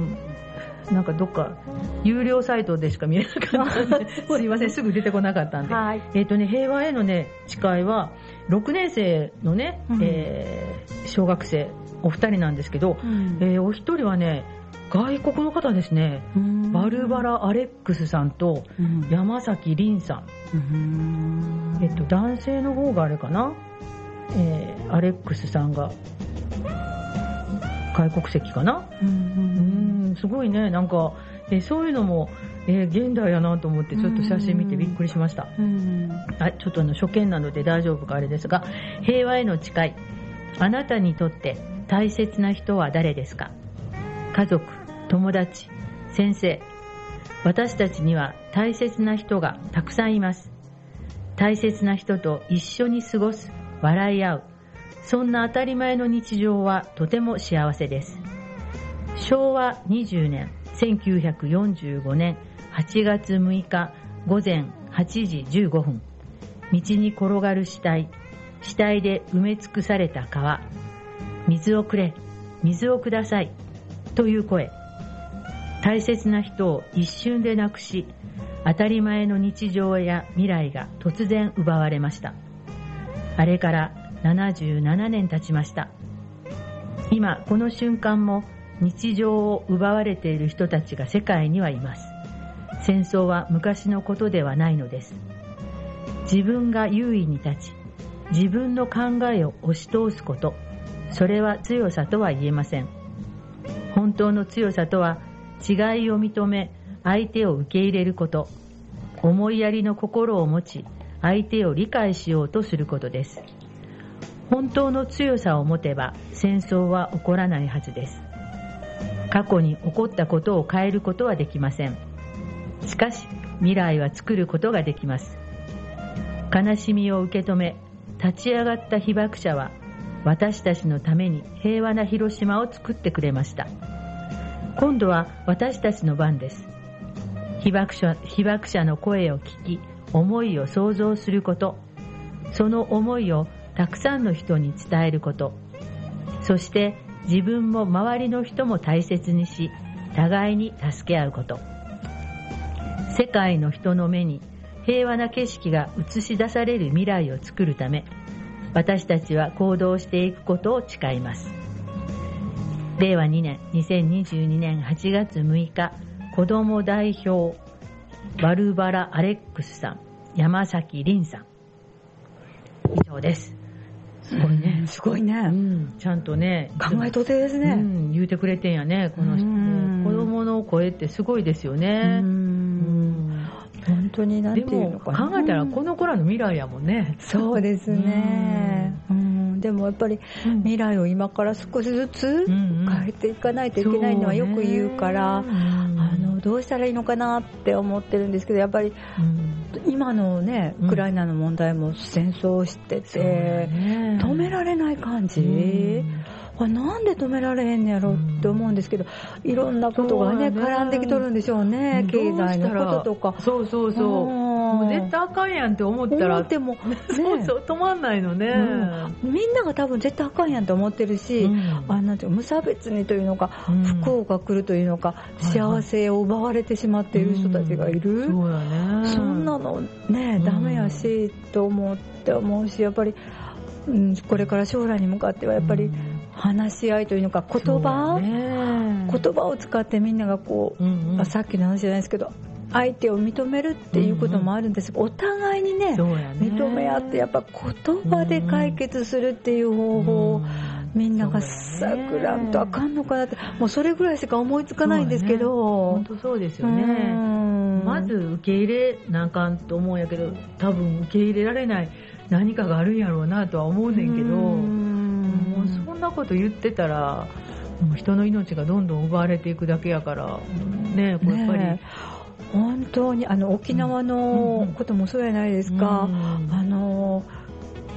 なんかどっか、有料サイトでしか見れなかったんで、(laughs) すいません、すぐ出てこなかったんで。はい、えっ、ー、とね、平和へのね、誓いは、6年生のね、うん、えー、小学生、お二人なんですけど、うん、えー、お一人はね、外国の方ですね、バルバラ・アレックスさんと山崎凛さん、えっと、男性の方があれかな、えー、アレックスさんが。外国籍かな、うん。すごいね、なんか、えー、そういうのも、えー、現代やなと思ってちょっと写真見てびっくりしました。はい、ちょっとあの初見なので大丈夫かあれですが、平和への誓い、あなたにとって大切な人は誰ですか？家族、友達、先生。私たちには大切な人がたくさんいます。大切な人と一緒に過ごす、笑い合う。そんな当たり前の日常はとても幸せです。昭和20年、1945年8月6日午前8時15分。道に転がる死体、死体で埋め尽くされた川。水をくれ、水をください。という声。大切な人を一瞬でなくし、当たり前の日常や未来が突然奪われました。あれから77年経ちました。今、この瞬間も日常を奪われている人たちが世界にはいます。戦争は昔のことではないのです。自分が優位に立ち、自分の考えを押し通すこと、それは強さとは言えません。本当の強さとは違いを認め相手を受け入れること。思いやりの心を持ち相手を理解しようとすることです。本当の強さを持てば戦争は起こらないはずです。過去に起こったことを変えることはできません。しかし未来は作ることができます。悲しみを受け止め立ち上がった被爆者は私たちのために平和な広島を作ってくれました。今度は私たちの番です。被爆者被爆者の声を聞き思いを想像すること。その思いをたくさんの人に伝えること。そして自分も周りの人も大切にし互いに助け合うこと。世界の人の目に平和な景色が映し出される未来を作るため私たちは行動していくことを誓います。令和2年、2022年8月6日、子ども代表、バルバラ・アレックスさん、山崎凛さん。以上です。すごいね。すごいね、うん。ちゃんとね。考えとてですね、うん。言うてくれてんやね、この人。子供の声ってすごいですよね。本当になんていうのかな。考えたらこの子らの未来やもんね。そうですね。うん、でもやっぱり未来を今から少しずつ変えていかないといけないのはよく言うから、あのどうしたらいいのかなって思ってるんですけど、やっぱり今のね、ウクライナの問題も戦争してて、止められない感じ。これなんで止められへんのやろって思うんですけど、いろんなことがね、絡んできとるんでしょうね、経済のこととか。そうそうそう。もう絶対あかんやんって思ったらでも、ね、(laughs) そうそう止まんないのね、うん、みんなが多分絶対あかんやんと思ってるし、うん、あなんて無差別にというのか、うん、不幸が来るというのか、幸せを奪われてしまっている人たちがいる、そうだね、そんなのねダメやし、と思って思うしやっぱり、うん、これから将来に向かってはやっぱり、話し合いというのか言葉、ね、言葉を使ってみんながこう、うんうん、さっきの話じゃないですけど相手を認めるっていうこともあるんです。が、うんうん、お互いにね、ね、認め合ってやっぱ言葉で解決するっていう方法を、みんながさくらんとあかんのかなってもうそれぐらいしか思いつかないんですけど。本当そうですよね。まず受け入れなあかんと思うんやけど多分受け入れられない何かがあるんやろうなとは思うねんけどもうそんなこと言ってたら人の命がどんどん奪われていくだけやからねこれやっぱり。ね本当にあの沖縄のこともそうやないですか、うんうん、あの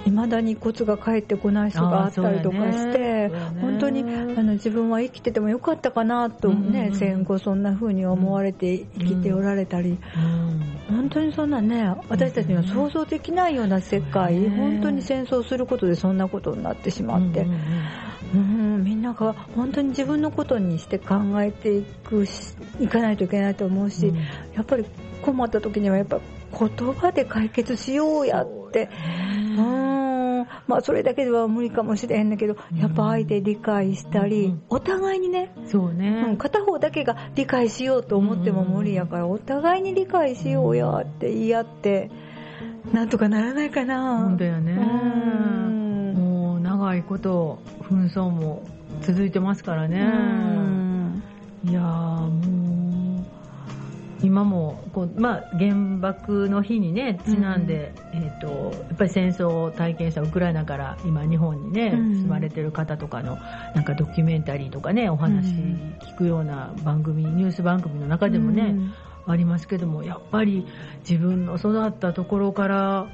いまだに骨が帰ってこない人があったりとかして、ね、本当にあの自分は生きててもよかったかなとね、うん、戦後そんな風に思われて生きておられたり、うん、本当にそんなね私たちには想像できないような世界、うん、本当に戦争することでそんなことになってしまって。うん、みんなが本当に自分のことにして考えていくしいかないといけないと思うし、やっぱり困った時にはやっぱ言葉で解決しようやって、うん。まあ、それだけでは無理かもしれへんだけど、やっぱ相手理解したり、お互いにね。そうね、うん、片方だけが理解しようと思っても無理やから、お互いに理解しようやって言い合って、なんとかならないかな。本当やね。もう長いこと紛争も続いてますからね。いやもう今もこう、まあ、原爆の日にねちなん。で、うん、えーと、やっぱり戦争を体験したウクライナから今日本にね、うん、住まれてる方とかのなんかドキュメンタリーとかねお話聞くような番組、ニュース番組の中でもね、ありますけどもやっぱり自分の育ったところから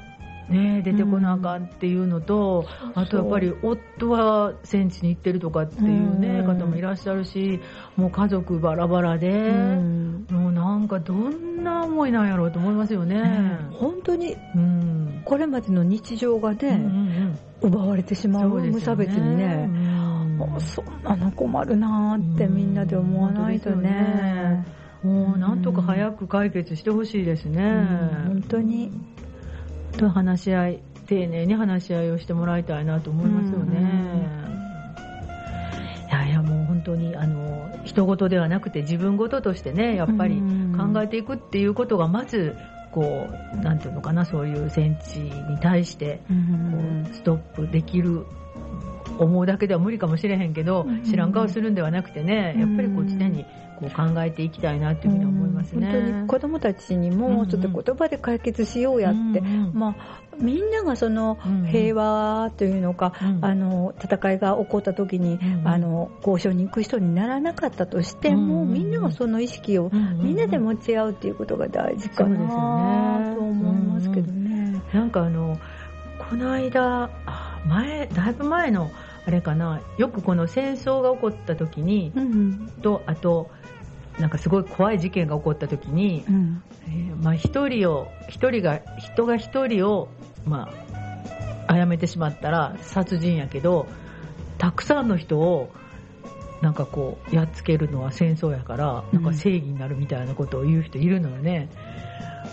ね、出てこなあかんっていうのと、うん、あとやっぱり夫は戦地に行ってるとかっていうね、うん、方もいらっしゃるしもう家族バラバラで、うん、もうなんかどんな思いなんやろうと思いますよね、本当に、これまでの日常がね、うんうんうん、奪われてしまう、ね、無差別にね、そん。なの困るなってみんなで思わないとね。もうなんとか早く解決してほしいですね、本当にと話し合い丁寧に話し合いをしてもらいたいなと思いますよね。いやいやもう本当にあの人事ではなくて自分事としてねやっぱり考えていくっていうことがまずこうなんていうのかなそういう戦地に対してこうストップできる思うだけでは無理かもしれへんけど、知らん顔するんではなくてねやっぱりこう常にこう考えていきたいなというふうに思いますね。本当に子供たちにもちょっと言葉で解決しようやって、まあみんながその平和というのか、あの戦いが起こった時に、あの交渉に行く人にならなかったとしても、みんながその意識をみんなで持ち合うということが大事かなと思いますけどね。なんかあのこの間前だいぶ前のあれかな？よくこの戦争が起こった時に、とあとなんかすごい怖い事件が起こった時に、うん、えー、まあ一人を一人が人が一人をまあ殺めてしまったら殺人やけどたくさんの人をなんかこうやっつけるのは戦争やからなんか正義になるみたいなことを言う人いるのよね。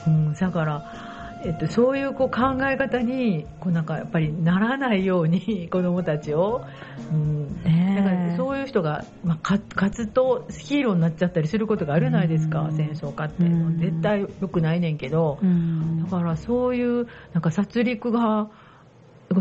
うん、だからえっと、そういうこう考え方にこうなんかやっぱりならないように (laughs) 子どもたちを、うん。だからそういう人が、まあ、か活動ヒーローになっちゃったりすることがあるじゃないですか、うん、戦争家って、うん、絶対良くないねんけど、うん、だからそういうなんか殺戮が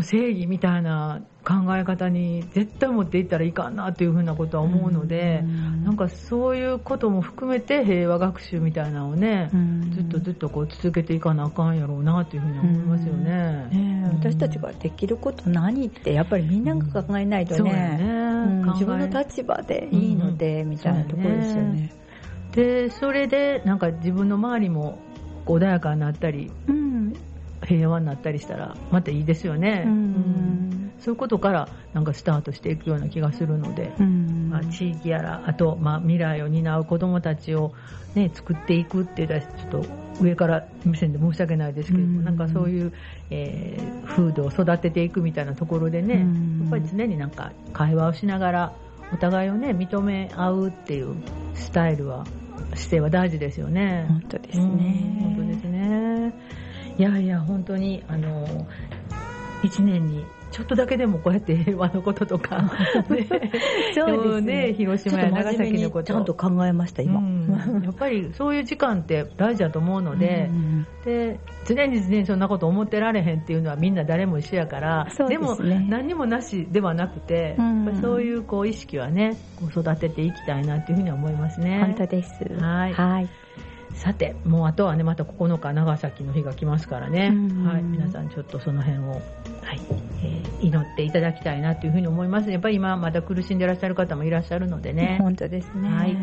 正義みたいな考え方に絶対持っていったらいかんなというふうなことは思うので、ん。なんかそういうことも含めて平和学習みたいなのをね、ずっとずっとこう続けていかなあかんやろうなというふうに思いますよね。ね私たちができること何ってやっぱりみんなが考えないとね,、ね。自分の立場でいいので、みたいなところですよね。でそれでなんか自分の周りも穏やかになったり、うん、平和になったりしたらまたいいですよね。うんそういうことからなんかスタートしていくような気がするので、まあ、地域やらあと、まあ、未来を担う子どもたちを、ね、作っていくっていうのはちょっと上から目線で申し訳ないですけれども、なんかそういう、えー、風土を育てていくみたいなところでね、やっぱり常になんか会話をしながらお互いをね認め合うっていうスタイルは姿勢は大事ですよね。本当ですね。本当ですね。いやいや本当にあの1年にちょっとだけでもこうやって (laughs) 平和のこととか、(laughs) ね、そうですね。広島や長崎のこと。ちゃんと考えました今、うん、やっぱりそういう時間って大事だと思うのでうん、で常に常にそんなこと思ってられへんっていうのはみんな誰も一緒やからで、ね,、も何にもなしではなくて、うん、そういうこう意識はねこう育てていきたいなっていうふうに思いますね。本当です。はい、はいさて、もうあとはね、また9日、長崎の日が来ますからね、はい、皆さんちょっとその辺を、はいえー、祈っていただきたいなというふうに思います。やっぱり今まだ苦しんでいらっしゃる方もいらっしゃるのでね。本当ですね。はい。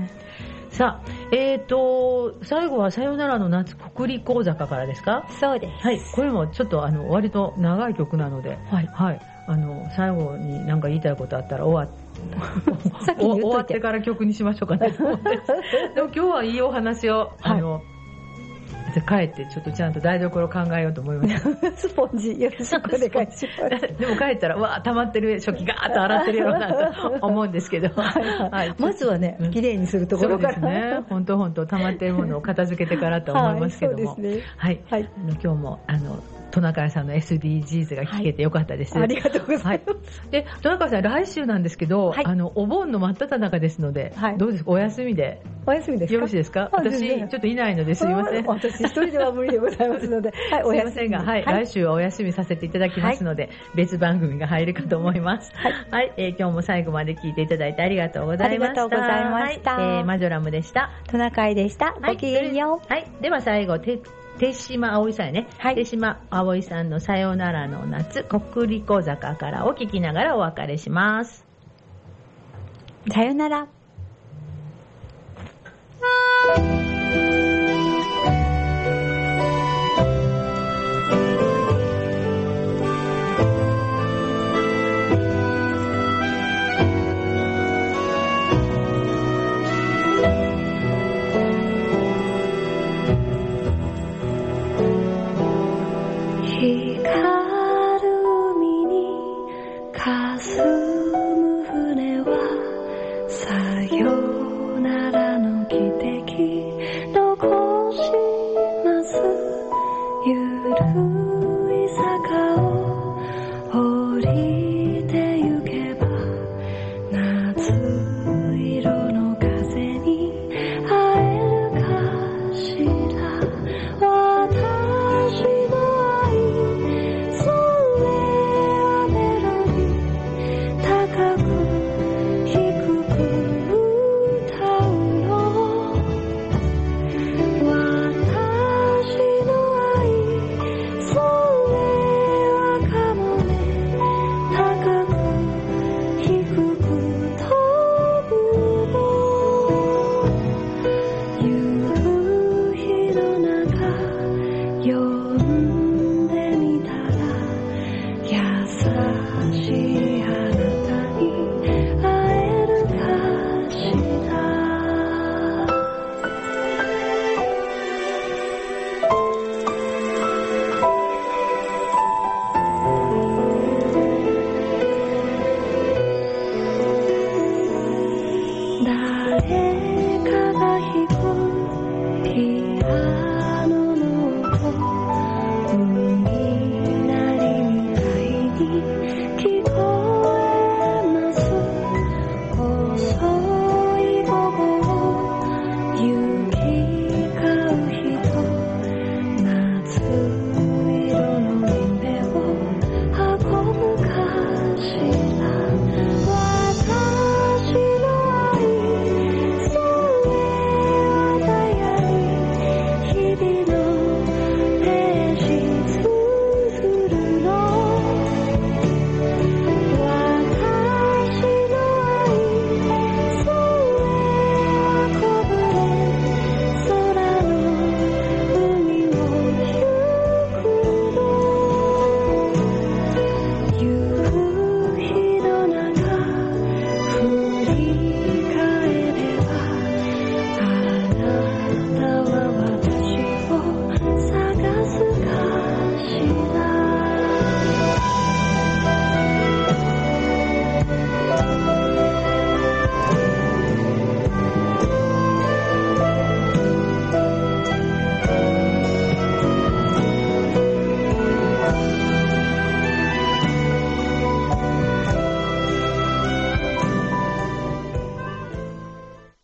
さあ、えーと、最後はさよならの夏国立講坂からですか？そうです。はい、これもちょっとあの割と長い曲なので、はい。はい。あの、最後に何か言いたいことあったら終わって、さっき終わってから曲にしましょうかね。(laughs) でも今日はいいお話を、あの、帰ってちょっとちゃんと台所考えようと思います。(laughs) スポンジよろしくお願いします。でも帰ったら、わあ、溜まってる食器ガーッと洗ってるようなと思うんですけど。(laughs) はい、まずはね、綺麗にするところから。そうですね。本当本当溜まってるものを片付けてからと思いますけども。はい、ね。はい。はい、今日も、あの、トナカイさんの SDGs が聞けてよかったです。はい、ありがとうございます。はい、で、トナカイさん、来週なんですけど、はい、あの、お盆の真っ只中ですので、はい、どうです？かお休みで？お休みですよろしいですか？私、ちょっといないのですいません。私一人では無理でございますので、はい、お休みが、はい、来週はお休みさせていただきますので、別番組が入るかと思います。はい。はい、えー、今日も最後まで聞いていただいてありがとうございました。ありがとうございました。はい、えー、マジョラムでした。トナカイでした。ごきげんよう。はい。では最後、手島葵さんやね。はい。手島葵さんのさよならの夏、国立小坂からを聞きながらお別れします。さよなら。